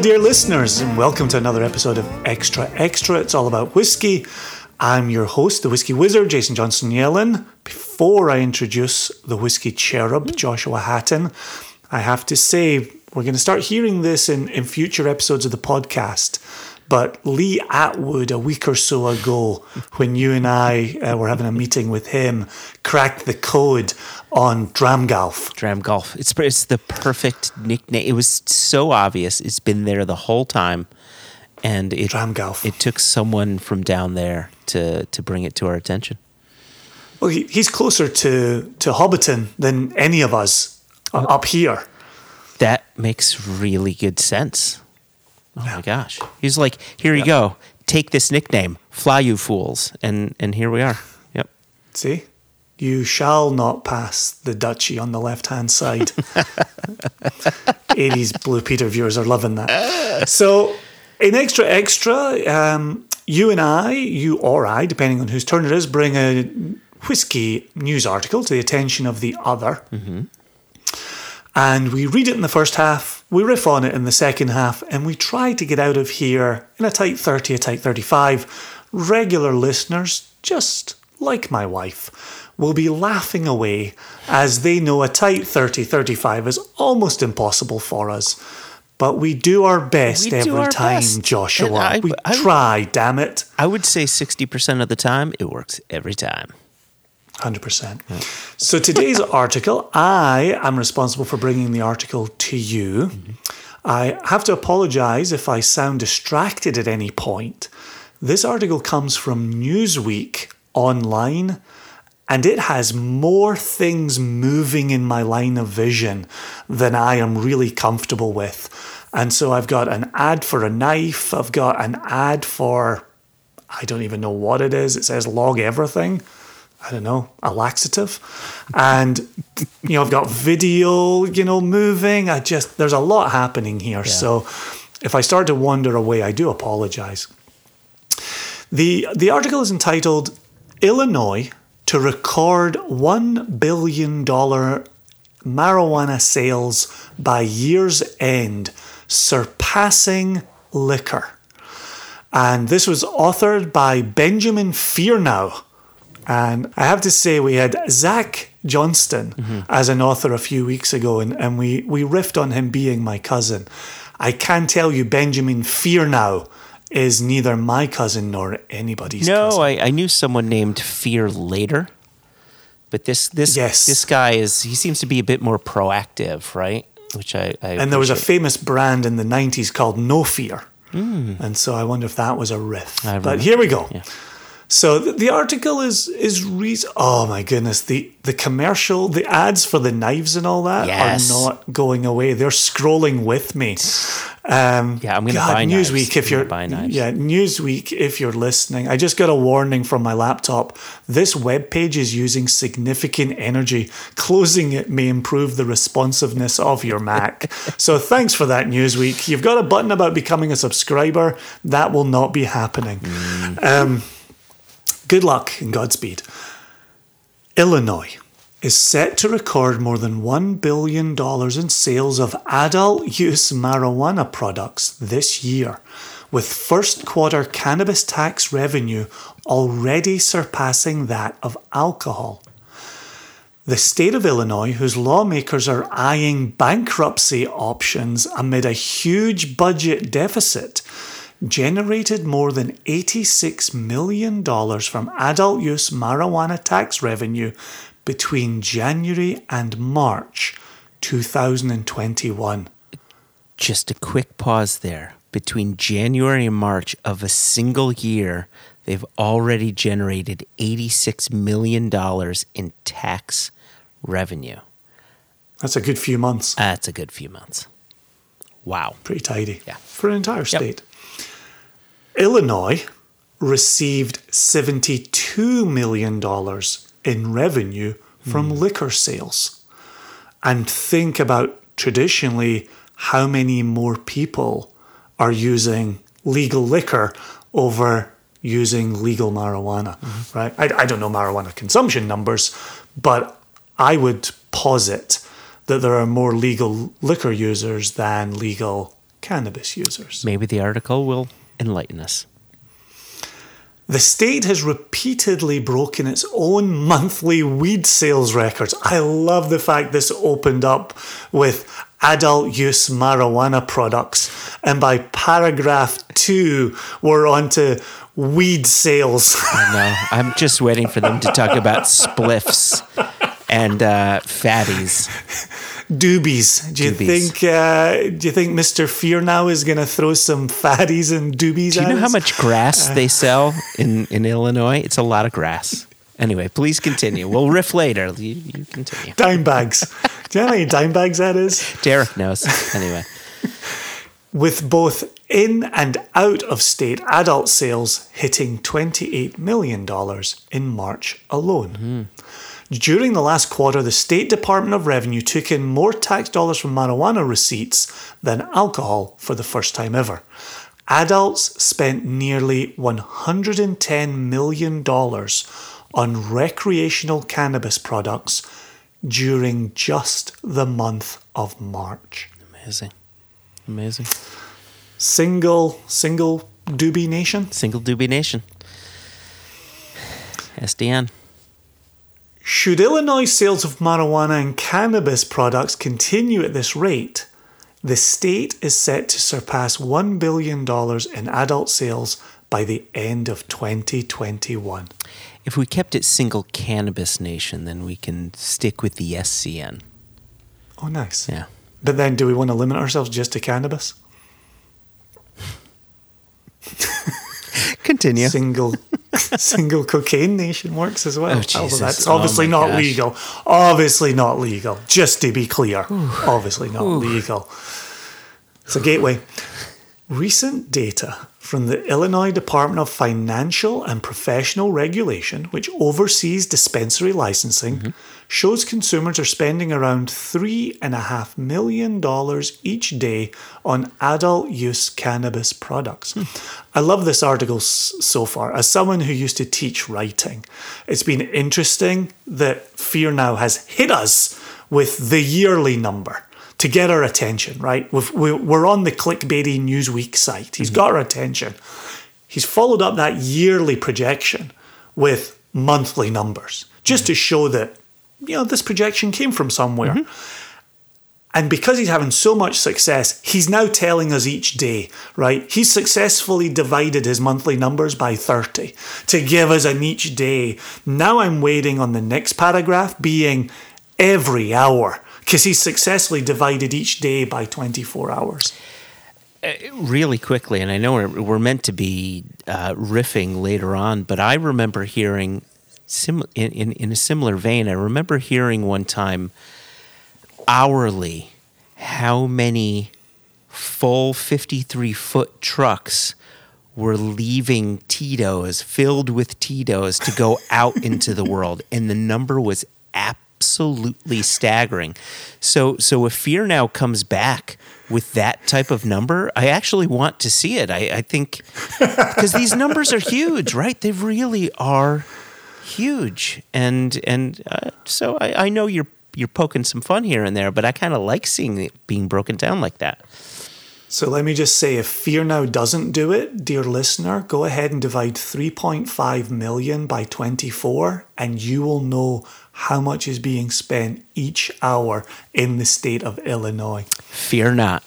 dear listeners, and welcome to another episode of Extra Extra. It's all about whiskey. I'm your host, the Whiskey Wizard, Jason Johnstone-Yellin. Before I introduce the Whiskey Cherub, mm. Joshua Hatton, I have to say we're going to start hearing this in, in future episodes of the podcast. But Lee Atwood, a week or so ago, when you and I uh, were having a meeting with him, cracked the code on Dramgolf. Dramgolf. It's, it's the perfect nickname. It was so obvious. It's been there the whole time, and it Dramgolf. it took someone from down there to to bring it to our attention. Well, he, he's closer to, to Hobbiton than any of us uh, up here. That makes really good sense. Oh my gosh! He's like, here you go. Take this nickname, Fly You Fools, and and here we are. Yep. See? You shall not pass the duchy on the left hand side. 80s Blue Peter viewers are loving that. So, in Extra Extra, um, you and I, you or I, depending on whose turn it is, bring a whiskey news article to the attention of the other. And we read it in the first half, we riff on it in the second half, and we try to get out of here in a tight 30, a tight 35. Regular listeners, just like my wife, will be laughing away as they know a tight 30, 35 is almost impossible for us. But we do our best do every our time, best. Joshua. I- we I- try, damn it. I would say sixty percent of the time it works every time. 100%. So today's article, I am responsible for bringing the article to you. I have to apologize if I sound distracted at any point. This article comes from Newsweek online and it has more things moving in my line of vision than I am really comfortable with. And so I've got an ad for a knife, I've got an ad for I don't even know what it is. It says log everything. I don't know, a laxative. And, you know, I've got video, you know, moving. I just, there's a lot happening here. So if I start to wander away, I do apologize. The, the article is entitled Illinois to record $1 billion marijuana sales by year's end, surpassing liquor. And this was authored by Benjamin Fearnow. And I have to say, we had Zach Johnston mm-hmm. as an author a few weeks ago, and, and we, we riffed on him being my cousin. I can tell you, Benjamin Fear now is neither my cousin nor anybody's No, cousin. I, I knew someone named Fear later, but this this Yes. this guy is he seems to be a bit more proactive, right? Which I, I and there was a famous brand in the 90s called No Fear. Hmm. And so I wonder if that was a riff. But here we go. Yeah. So the, the article is is re- oh my goodness the the commercial the ads for the knives and all that Yes. are not going away. They're scrolling with me. Um, Yeah, I'm gonna God, buy knives. Newsweek if you're buy knives. yeah Newsweek if you're listening. I just got a warning from my laptop. This web page is using significant energy. Closing it may improve the responsiveness of your Mac. so thanks for that Newsweek. You've got a button about becoming a subscriber. That will not be happening. Mm. Um, good luck and Godspeed. Illinois is set to record more than $1 billion in sales of adult use marijuana products this year, with first quarter cannabis tax revenue already surpassing that of alcohol. The state of Illinois, whose lawmakers are eyeing bankruptcy options amid a huge budget deficit, generated more than $86 million from adult use marijuana tax revenue between January and March 2021. just a quick pause there. Between January and March of a single year, they've already generated $86 million in tax revenue. That's a good few months. That's a good few months. Wow. Pretty tidy Yeah. for an entire state. Illinois received $72 million in revenue from hmm. liquor sales. And think about traditionally how many more people are using legal liquor over using legal marijuana, mm-hmm. right? I, I don't know marijuana consumption numbers, but I would posit that there are more legal liquor users than legal cannabis users. Maybe the article will enlighten us. The state has repeatedly broken its own monthly weed sales records. I love the fact this opened up with adult use marijuana products. And by paragraph two, we're on to weed sales. I know. I'm just waiting for them to talk about spliffs and uh, fatties. Doobies. Do you Doobies. think? Uh, do you think Mister Fear now is going to throw some fatties and doobies? Do you know how much grass they sell in, in Illinois? It's a lot of grass. Anyway, please continue. We'll riff later. You, you continue. dime bags? do you know how many dime bags that is? Derek knows. Anyway, With both in and out of state adult sales hitting $28 million in March alone. During the last quarter, the State Department of Revenue took in more tax dollars from marijuana receipts than alcohol for the first time ever. Adults spent nearly $110 million on recreational cannabis products during just the month of March. amazing. Amazing. Single, single doobie nation. Single doobie nation. SDN. Should Illinois sales of marijuana and cannabis products continue at this rate, the state is set to surpass $1 billion in adult sales by the end of 2021. If we kept it single cannabis nation, then we can stick with the SCN. Oh, nice. Yeah. But then, do we want to limit ourselves just to cannabis? Continue. Single, single cocaine nation works as well. Oh, Although Jesus. that's Oh, obviously my not gosh. legal. Obviously not legal. Just to be clear, obviously not legal. So, Gateway. Recent data from the Illinois Department of Financial and Professional Regulation, which oversees dispensary licensing, mm-hmm. shows consumers are spending around $3.5 million each day on adult use cannabis products. Hmm. I love this article s- so far. As someone who used to teach writing, it's been interesting that Fear Now has hit us with the yearly number to get our attention, right? We've, we- we're on the clickbaity Newsweek site. He's got our attention. He's followed up that yearly projection with monthly numbers just to show that, you know, this projection came from somewhere. Mm-hmm. And because he's having so much success, he's now telling us each day, right? He's successfully divided his monthly numbers by 30 to give us an each day. Now I'm waiting on the next paragraph being every hour because he's successfully divided each day by 24 hours. really quickly, and I know we're, we're meant to be uh, riffing later on, but I remember hearing sim- in, in, in a similar vein. I remember hearing one time hourly how many full 53 foot trucks were leaving Tito's filled with Tito's to go out into the world. And the number was absolutely staggering. So, so if Fear Now comes back with that type of number, I actually want to see it. I, I think because these numbers are huge, right? They really are huge. And, and uh, so I, I know you're, you're poking some fun here and there, but I kind of like seeing it being broken down like that. So let me just say if Fear Now doesn't do it, dear listener, go ahead and divide 3.5 million by 24 and you will know how much is being spent each hour in the state of Illinois. Fear not.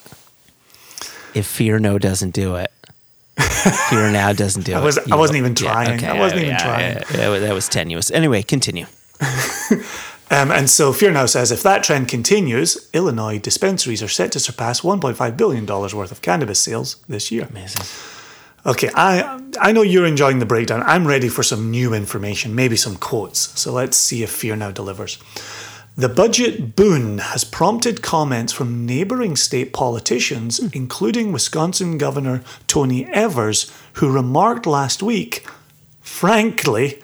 If Fear No doesn't do it, Fear Now doesn't do I it. I wasn't will- even trying. I wasn't even trying. yeah, that was- that was tenuous. Anyway, continue. Um, and so Fear Now says if that trend continues, Illinois dispensaries are set to surpass $1.5 billion worth of cannabis sales this year. Amazing. Okay, I I know you're enjoying the breakdown. I'm ready for some new information, maybe some quotes. So let's see if Fear Now delivers. The budget boon has prompted comments from neighbouring state politicians, hmm. including Wisconsin Governor Tony Evers, who remarked last week, frankly,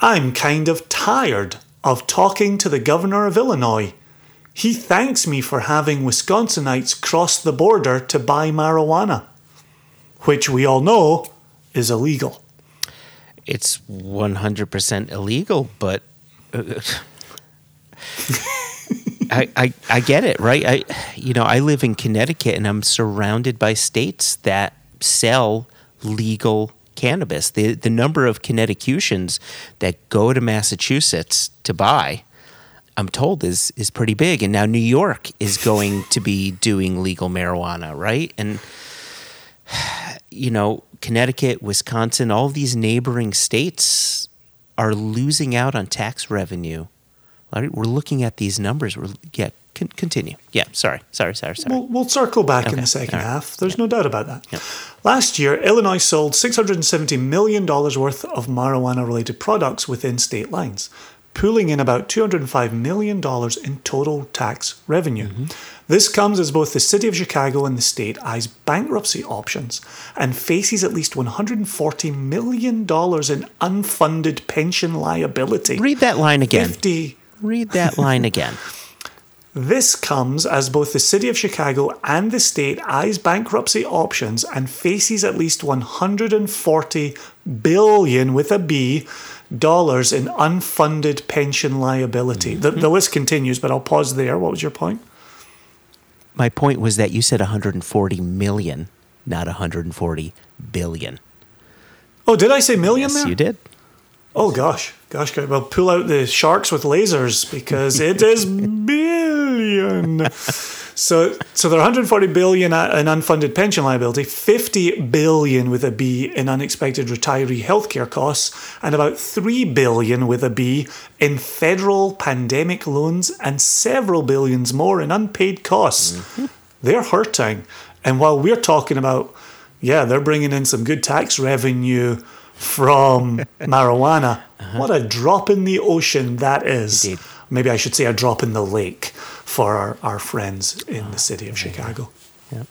I'm kind of tired of talking to the governor of Illinois. He thanks me for having Wisconsinites cross the border to buy marijuana which we all know is illegal. It's 100% illegal, but uh, I, I, I get it, right? I, you know, I live in Connecticut and I'm surrounded by states that sell legal cannabis. The, the number of Connecticutians that go to Massachusetts to buy, I'm told, is, is pretty big. And now New York is going to be doing legal marijuana, right? And, you know, Connecticut, Wisconsin, all these neighboring states are losing out on tax revenue. Right? We're looking at these numbers. We're, yeah, con- continue. Yeah, sorry, sorry, sorry, sorry. We'll, we'll circle back in the second right. half. There's no doubt about that. Last year, Illinois sold $670 million worth of marijuana related products within state lines, pooling in about $205 million in total tax revenue. Mm-hmm. This comes as both the city of Chicago and the state eyes bankruptcy options and faces at least $140 million in unfunded pension liability. Read that line again. 50 Read that line again. This comes as both the city of Chicago and the state eyes bankruptcy options and faces at least 140 billion with a B dollars in unfunded pension liability. The, the list continues, but I'll pause there. What was your point? My point was that you said 140 million, not 140 billion. Oh, did I say million Yes, there? you did. Oh gosh, gosh, gosh. Well, pull out the sharks with lasers because it is billion. So, so there are 140 billion in unfunded pension liability, 50 billion with a B in unexpected retiree healthcare costs, and about 3 billion with a B in federal pandemic loans, and several billions more in unpaid costs. Mm-hmm. They're hurting, and while we're talking about, yeah, they're bringing in some good tax revenue from marijuana. Uh-huh. What a drop in the ocean that is. Indeed. Maybe I should say a drop in the lake for our, our friends in the city of ah, Chicago. Yeah.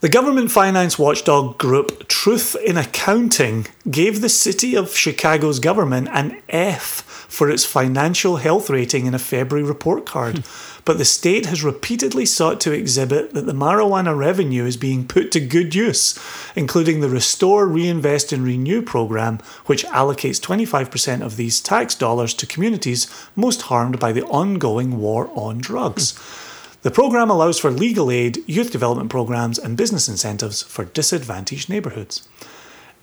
The government finance watchdog group Truth in Accounting gave the city of Chicago's government an F for its financial health rating in a February report card. but the state has repeatedly sought to exhibit that the marijuana revenue is being put to good use, including the Restore, Reinvest and Renew program, which allocates 25% of these tax dollars to communities most harmed by the ongoing war on drugs. The program allows for legal aid, youth development programs, and business incentives for disadvantaged neighbourhoods.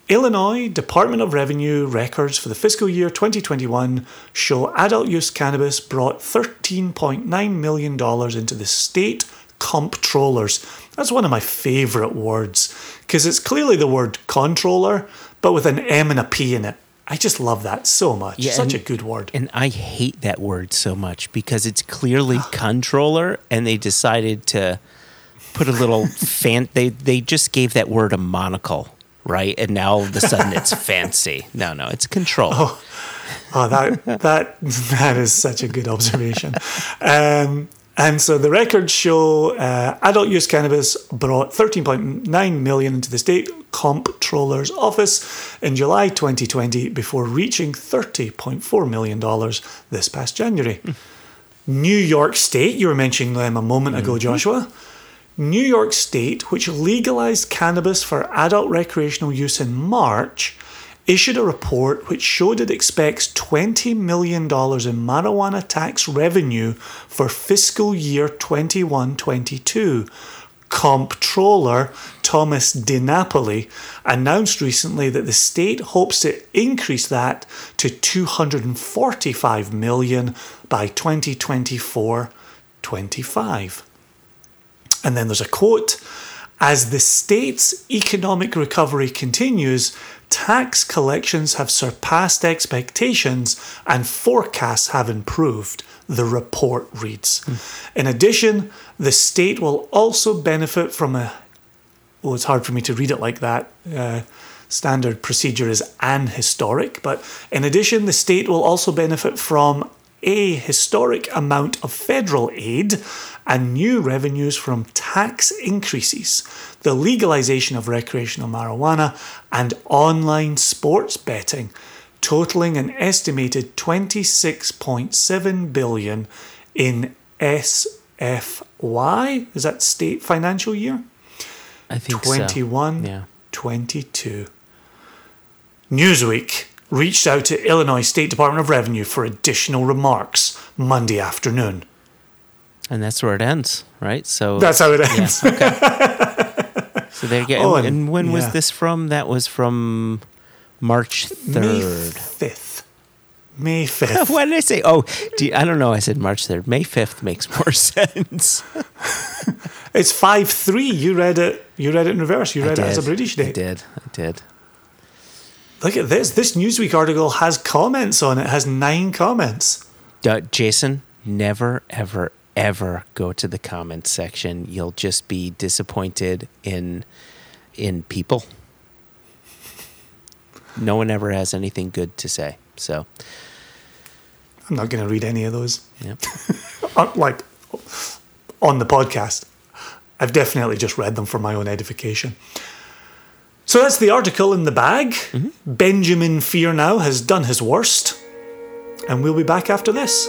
Illinois Department of Revenue records for the fiscal year 2021 show adult use cannabis brought $13.9 million into the state comptrollers. That's one of my favourite words because it's clearly the word controller, but with an M and a P in it. I just love that so much. Yeah, Such and- a good word. And I hate that word so much because it's clearly controller, and they decided to put a little fan. They they just gave that word a monocle, right? And now all of a sudden it's fancy. No, no, it's control. Oh, that that that is such a good observation. Um, and so the records show uh, adult use cannabis brought 13.9 million into the state comptroller's office in July 2020 before reaching 30.4 million dollars this past January. New York State, you were mentioning them a moment ago, Joshua. New York State, which legalized cannabis for adult recreational use in March, issued a report which showed it expects $20 million in marijuana tax revenue for fiscal year 21 22. Comptroller Thomas DiNapoli announced recently that the state hopes to increase that to 245 million by 2024 25. And then there's a quote As the state's economic recovery continues, tax collections have surpassed expectations and forecasts have improved, the report reads. In addition, the state will also benefit from a well, it's hard for me to read it like that. Uh, standard procedure is an historic, but in addition, the state will also benefit from a historic amount of federal aid and new revenues from tax increases, the legalization of recreational marijuana, and online sports betting, totaling an estimated 26.7 billion in SFY. Is that state financial year? I think so. 21, Yeah. 22. Newsweek reached out to Illinois State Department of Revenue for additional remarks Monday afternoon. And that's where it ends, right? So That's how it ends. Yeah, okay. so there you go. Oh, and, and- when was this from? That was from March May third. 5th. May 5th. Why did I say? Oh, do you- I don't know. I said March third. May fifth makes more sense. It's 5 3. You read it. You read it in reverse. You read it as a. British I did. I did. Look at this. This Newsweek article has comments on it, has nine comments. Uh, Jason, never, ever, ever go to the comments section. You'll just be disappointed in in people. No one ever has anything good to say. So, I'm not going to read any of those. yeah. Like on the podcast. I've definitely just read them for my own edification. So that's the article in the bag. Mm-hmm. Benjamin Fear now has done his worst. And we'll be back after this.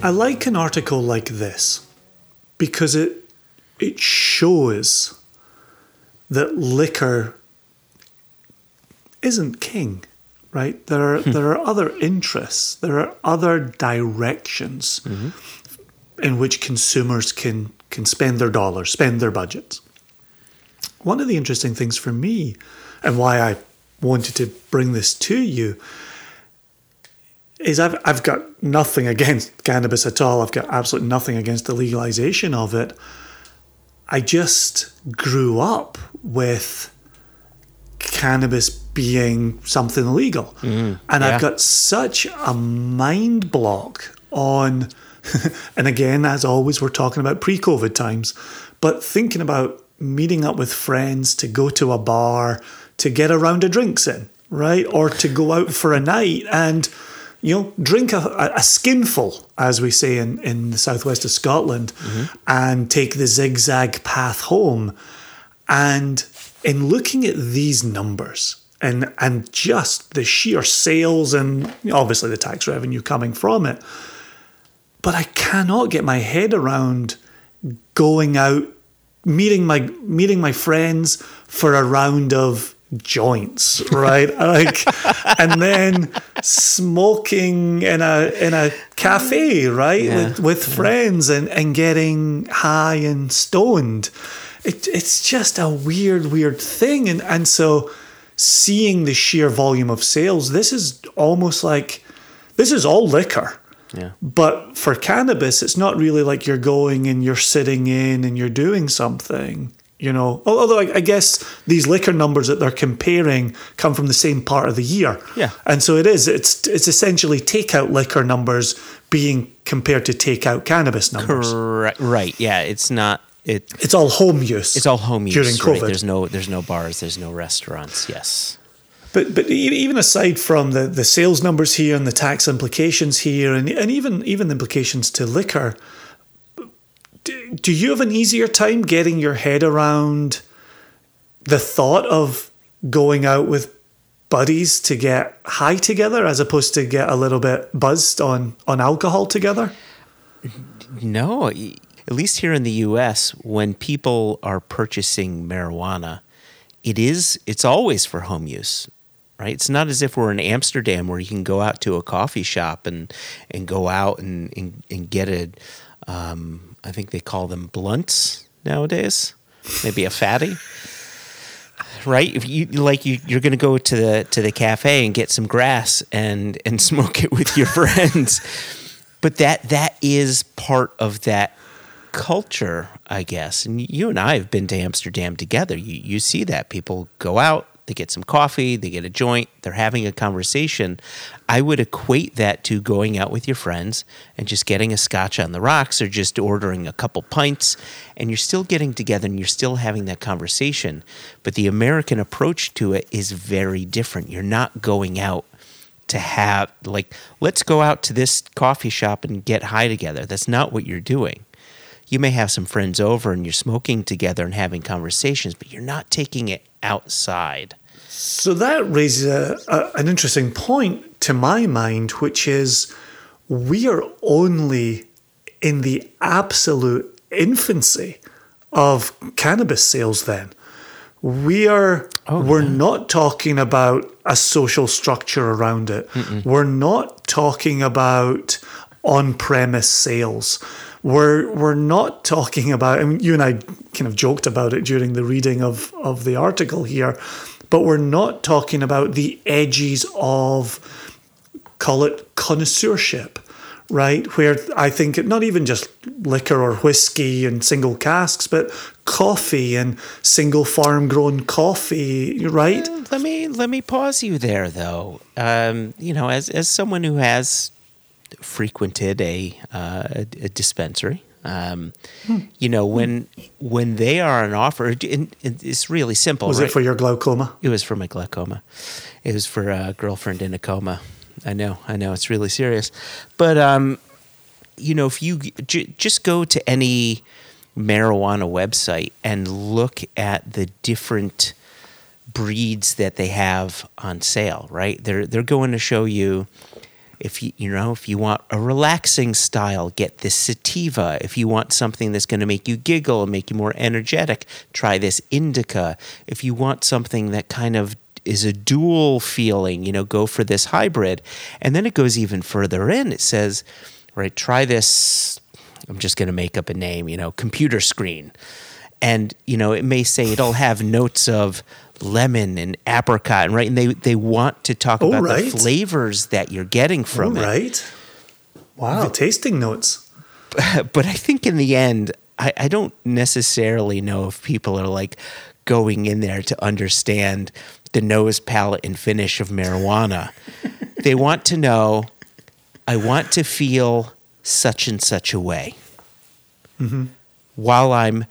I like an article like this because it it shows that liquor isn't king, right? There are hmm. there are other interests, there are other directions mm-hmm. in which consumers can can spend their dollars, spend their budgets. One of the interesting things for me, and why I wanted to bring this to you, is I've I've got nothing against cannabis at all. I've got absolutely nothing against the legalization of it. I just grew up with cannabis being something illegal. Mm-hmm. and yeah. I've got such a mind block on and again, as always, we're talking about pre-COVID times, but thinking about meeting up with friends to go to a bar to get a round of drinks in, right? Or to go out for a night and you know, drink a, a skinful, as we say in, in the southwest of Scotland, and take the zigzag path home. And in looking at these numbers and and just the sheer sales and obviously the tax revenue coming from it, but I cannot get my head around going out, meeting my meeting my friends for a round of joints, right? like, and then smoking in a in a cafe, right, Yeah. with with friends and and getting high and stoned. It, it's just a weird, weird thing, and and so seeing the sheer volume of sales, this is almost like this is all liquor. Yeah. But for cannabis, it's not really like you're going and you're sitting in and you're doing something, you know. Although I, I guess these liquor numbers that they're comparing come from the same part of the year. Yeah. And so it is. It's it's essentially takeout liquor numbers being compared to takeout cannabis numbers. Correct. Right. Yeah. It's not. It. It's all home use. It's all home use during right? COVID. There's no. There's no bars. There's no restaurants. Yes. But but even aside from the, the sales numbers here and the tax implications here and, and even even the implications to liquor, do, you have an easier time getting your head around the thought of going out with buddies to get high together as opposed to get a little bit buzzed on on alcohol together? No, at least here in the U.S., when people are purchasing marijuana, it is it's always for home use, right? It's not as if we're in Amsterdam where you can go out to a coffee shop and and go out and and, and get a, um, I think they call them blunts nowadays, maybe a fatty. Right, if you like, you you're gonna go to the to the cafe and get some grass and and smoke it with your friends but that that is part of that culture, I guess. And you and I have been to Amsterdam together. You you see that people go out, they get some coffee, they get a joint, they're having a conversation. I would equate that to going out with your friends and just getting a scotch on the rocks or just ordering a couple pints and you're still getting together and you're still having that conversation. But the American approach to it is very different. You're not going out to have like let's go out to this coffee shop and get high together that's not what you're doing you may have some friends over and you're smoking together and having conversations but you're not taking it outside So that raises a, a, an interesting point to my mind, which is we are only in the absolute infancy of cannabis sales then. We are Oh, we're not talking about a social structure around it. We're not talking about on-premise sales. We're we're not talking about I mean you and I kind of joked about it during the reading of of the article here, but we're not talking about the edges of call it connoisseurship, right? Where I think it, not even just liquor or whiskey and single casks, but coffee and single farm grown coffee, right? Let me let me pause you there, though. Um, you know, as as someone who has frequented a uh, a, a dispensary, um, you know, when when they are on offer, and- and it's really simple. Was right? it for your glaucoma? It was for my glaucoma. It was for a girlfriend in a coma. I know, I know, it's really serious. But um, you know, if you j- just go to any marijuana website and look at the different breeds that they have on sale, right? They're they're going to show you if you you know if you want a relaxing style, get this sativa. If you want something that's going to make you giggle and make you more energetic, try this indica. If you want something that kind of is a dual feeling, you know, go for this hybrid. And then it goes even further in. It says, right, try this I'm just going to make up a name, you know, computer screen. And, you know, it may say it'll have notes of lemon and apricot, and right? And they, they want to talk Oh, about right. the flavors that you're getting All from it. right. Wow, tasting notes. But I think in the end, I, I don't necessarily know if people are like going in there to understand the nose, palate, and finish of marijuana. they want to know, I want to feel such and such a way. Mm-hmm. While I'm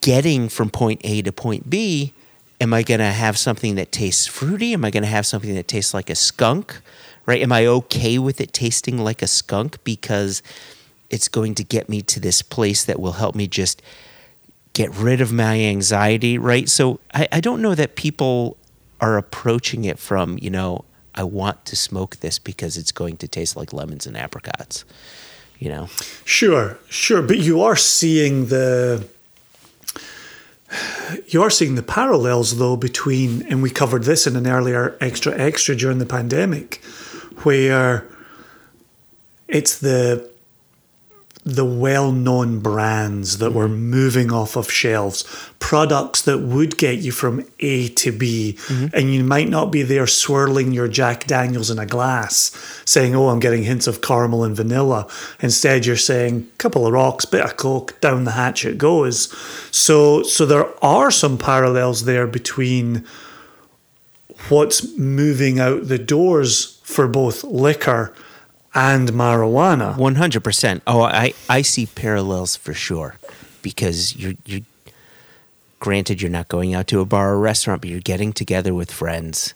getting from point A to point B, am I going to have something that tastes fruity? Am I going to have something that tastes like a skunk? Right? Am I okay with it tasting like a skunk because it's going to get me to this place that will help me just get rid of my anxiety, right? So I, I don't know that people are approaching it from, you know, I want to smoke this because it's going to taste like lemons and apricots, you know? Sure, sure, but you are seeing the you are seeing the parallels though between and we covered this in an earlier extra extra during the pandemic where it's the the well-known brands that were mm-hmm. moving off of shelves products that would get you from A to B. Mm-hmm. And you might not be there swirling your Jack Daniels in a glass saying oh I'm getting hints of caramel and vanilla. Instead you're saying couple of rocks bit of coke down the hatch it goes. So so there are some parallels there between what's moving out the doors for both liquor and marijuana 100%. Oh, I, I see parallels for sure because you're, you're, granted, you're not going out to a bar or restaurant, but you're getting together with friends.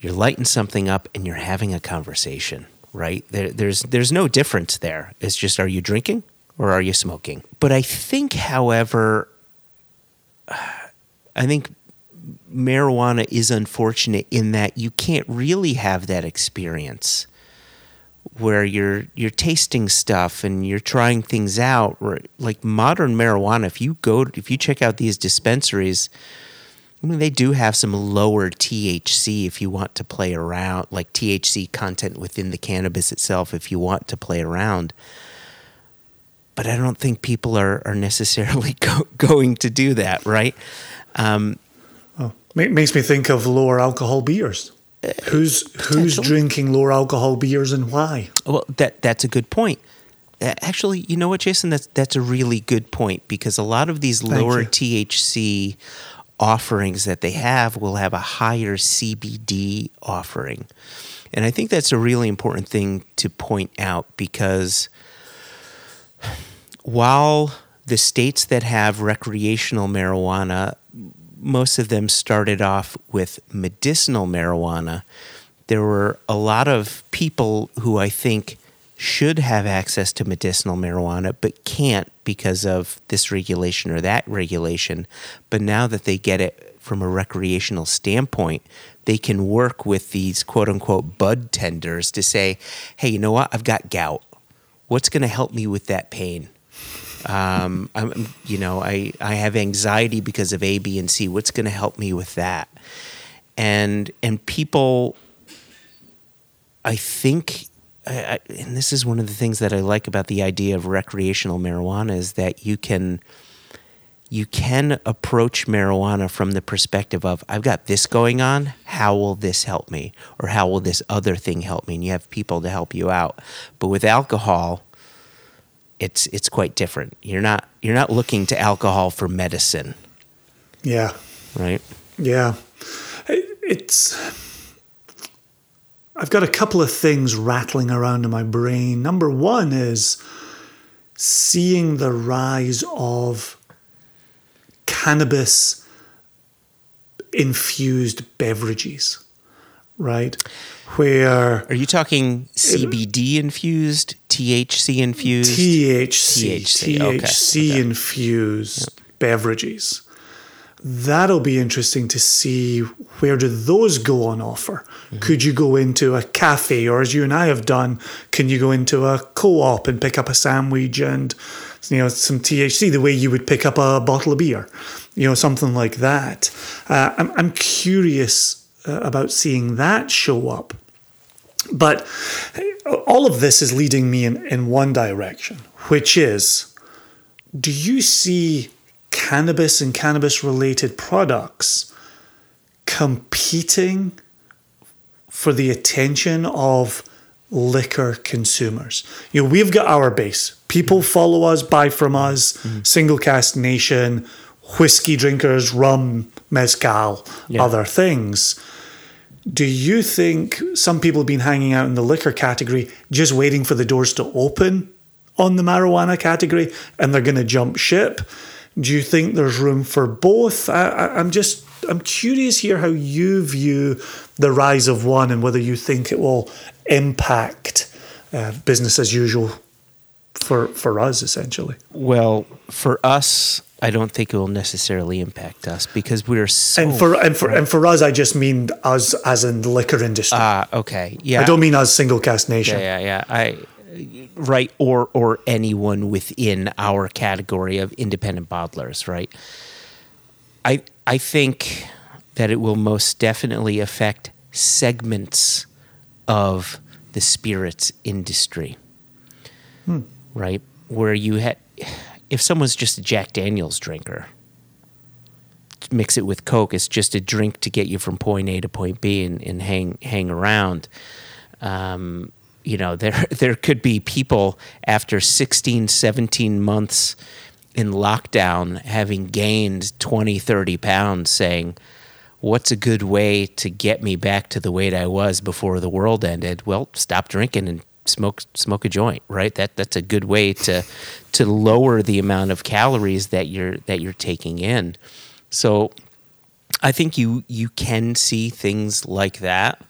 You're lighting something up and you're having a conversation, right? There, there's, there's no difference there. It's just, are you drinking or are you smoking? But I think, however, I think marijuana is unfortunate in that you can't really have that experience where you're you're tasting stuff and you're trying things out like modern marijuana if you go if you check out these dispensaries I mean, they do have some lower THC if you want to play around, like THC content within the cannabis itself if you want to play around. But I don't think people are, are necessarily go, going to do that, right? Um, Oh, makes me think of lower alcohol beers. Who's who's drinking lower alcohol beers and why? Well, that that's a good point. Uh, Actually, you know what, Jason? That's that's a really good point because a lot of these lower you. THC offerings that they have will have a higher CBD offering, and I think that's a really important thing to point out because while the states that have recreational marijuana most of them started off with medicinal marijuana. There were a lot of people who I think should have access to medicinal marijuana but can't because of this regulation or that regulation. But now that they get it from a recreational standpoint, they can work with these quote unquote bud tenders to say, hey, you know what? I've got gout what's going to help me with that pain? Um, I'm, you know, I, I have anxiety because of A, B, and C. What's going to help me with that? And and people, I think, I, and this is one of the things that I like about the idea of recreational marijuana is that you can you can approach marijuana from the perspective of I've got this going on, how will this help me or how will this other thing help me and you have people to help you out. But with alcohol it's it's quite different. You're not you're not looking to alcohol for medicine. Yeah. Right? Yeah. It's I've got a couple of things rattling around in my brain. Number 1 is seeing the rise of cannabis infused beverages, right? Where are you talking CBD infused, THC infused, THC, THC, THC okay. infused beverages? That'll be interesting to see where do those go on offer. Mm-hmm. Could you go into a cafe, or as you and I have done, can you go into a co-op and pick up a sandwich and you know some THC the way you would pick up a bottle of beer? you know, something like that. Uh, I'm, I'm curious uh, about seeing that show up. But all of this is leading me in, in one direction, which is do you see cannabis and cannabis related products competing for the attention of liquor consumers? You know, we've got our base. People follow us, buy from us, mm-hmm. single cask nation whiskey drinkers, rum, mezcal, yeah. other things. Do you think some people have been hanging out in the liquor category just waiting for the doors to open on the marijuana category and they're going to jump ship? Do you think there's room for both? I, am just I'm curious here how you view the rise of one and whether you think it will impact uh, business as usual for for us essentially. Well, for us, I don't think it will necessarily impact us because we're so. And for and for and for us, I just mean us as in the liquor industry. Ah, okay, yeah. I don't mean us single cask nation. Yeah, yeah, yeah. I right or or anyone within our category of independent bottlers, right? I I think that it will most definitely affect segments of the spirits industry, hmm. right? Where you had if someone's just a Jack Daniels drinker, mix it with Coke. It's just a drink to get you from point A to point B and, and hang hang around. Um, you know, there there could be people after 16, 17 months in lockdown having gained 20, 30 pounds saying, what's a good way to get me back to the weight I was before the world ended? Well, stop drinking and smoke smoke a joint, right? That that's a good way to to lower the amount of calories that you're that you're taking in. So I think you you can see things like that.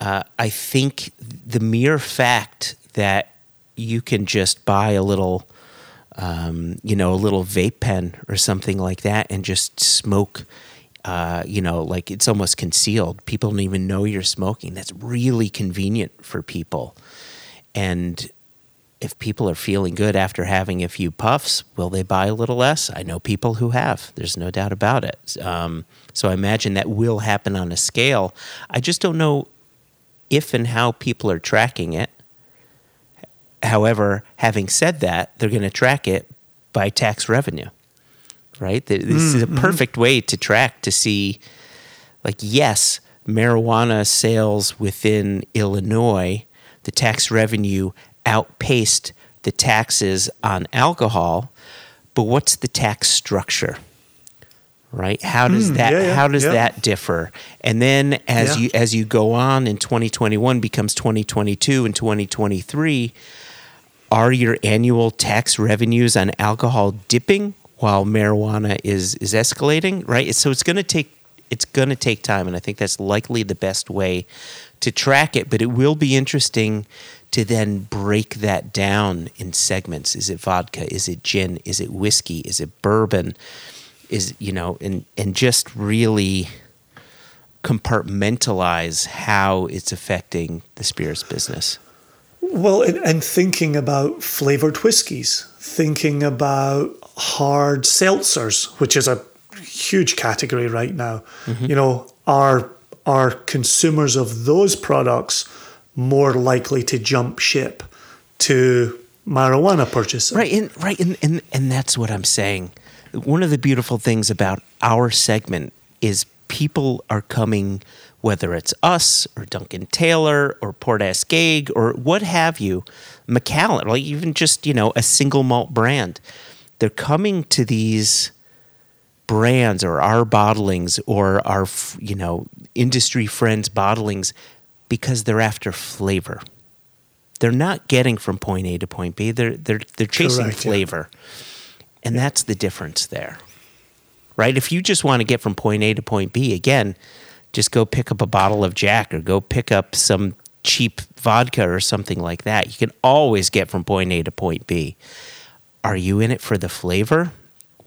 Uh, I think the mere fact that you can just buy a little, um, you know, a little vape pen or something like that and just smoke uh, you know, like it's almost concealed. People don't even know you're smoking. That's really convenient for people. And if people are feeling good after having a few puffs, will they buy a little less? I know people who have. There's no doubt about it. Um, so I imagine that will happen on a scale. I just don't know if and how people are tracking it. However, having said that, they're going to track it by tax revenue right? This mm, is a mm-hmm. perfect way to track to see, like, yes, marijuana sales within Illinois, the tax revenue outpaced the taxes on alcohol, but what's the tax structure? Right? How does mm, that yeah, yeah, how does yeah. that differ? And then as you as you go on in 2021 becomes 2022 and 2023, are your annual tax revenues on alcohol dipping while marijuana is is escalating, right? So it's going to take it's going to take time, and I think that's likely the best way to track it. But it will be interesting to then break that down in segments. Is it vodka? Is it gin? Is it whiskey? Is it bourbon? Is you know, and and just really compartmentalize how it's affecting the spirits business. Well, and, and thinking about flavored whiskies, thinking about hard seltzers, which is a huge category right now. Mm-hmm. You know, are are consumers of those products more likely to jump ship to marijuana purchasing? Right, and right, and, and and that's what I'm saying. One of the beautiful things about our segment is people are coming, whether it's us or Duncan Taylor or Port Askaig or what have you, Macallan, like even just you know a single malt brand, they're coming to these brands or our bottlings or our you know industry friends bottlings because they're after flavor. They're not getting from point A to point B. They're they're they're chasing Correct, yeah. flavor. And that's the difference there. Right? If you just want to get from point A to point B, again, just go pick up a bottle of Jack or go pick up some cheap vodka or something like that. You can always get from point A to point B. Are you in it for the flavor?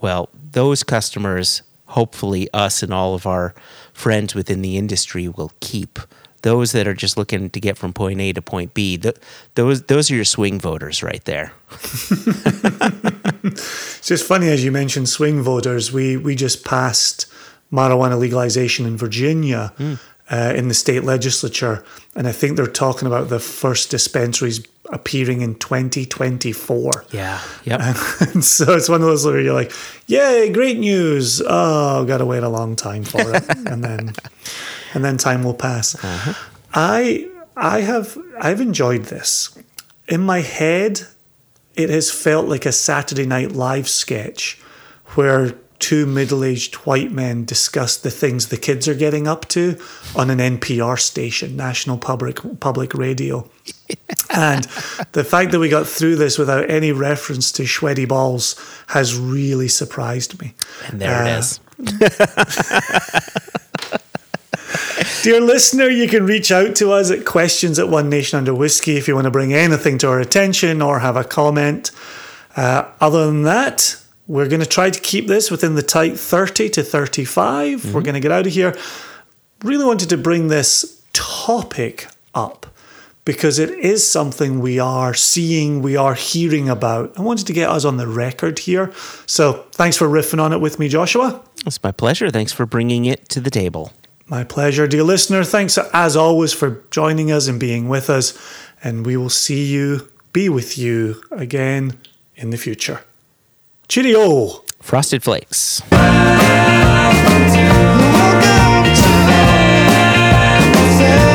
Well, those customers, hopefully, us and all of our friends within the industry will keep. Those that are just looking to get from point A to point B, th- those those are your swing voters right there. It's just funny as you mentioned swing voters. We we just passed marijuana legalization in Virginia mm. Uh, in the state legislature, and I think they're talking about the first dispensaries appearing in 2024. Yeah. Yep. And so it's one of those where you're like, "Yay, great news!" Oh, got to wait a long time for it, and then and then time will pass. I I have I've enjoyed this. In my head, it has felt like a Saturday Night Live sketch where two middle-aged white men discuss the things the kids are getting up to on an NPR station, National Public Public Radio. and the fact that we got through this without any reference to Schweddy Balls has really surprised me. and there it Uh, is. Dear listener, you can reach out to us at questions at One Nation Under Whiskey if you want to bring anything to our attention or have a comment. Uh, other than that, we're going to try to keep this within the tight 30 to 35. We're mm-hmm. going to get out of here. Really wanted to bring this topic up because it is something we are seeing, we are hearing about. I wanted to get us on the record here. So thanks for riffing on it with me, Joshua. It's my pleasure. Thanks for bringing it to the table. My pleasure, dear listener. Thanks as always for joining us and being with us. And we will see you, be with you again in the future. Cheerio. Frosted Flakes. Welcome to, welcome to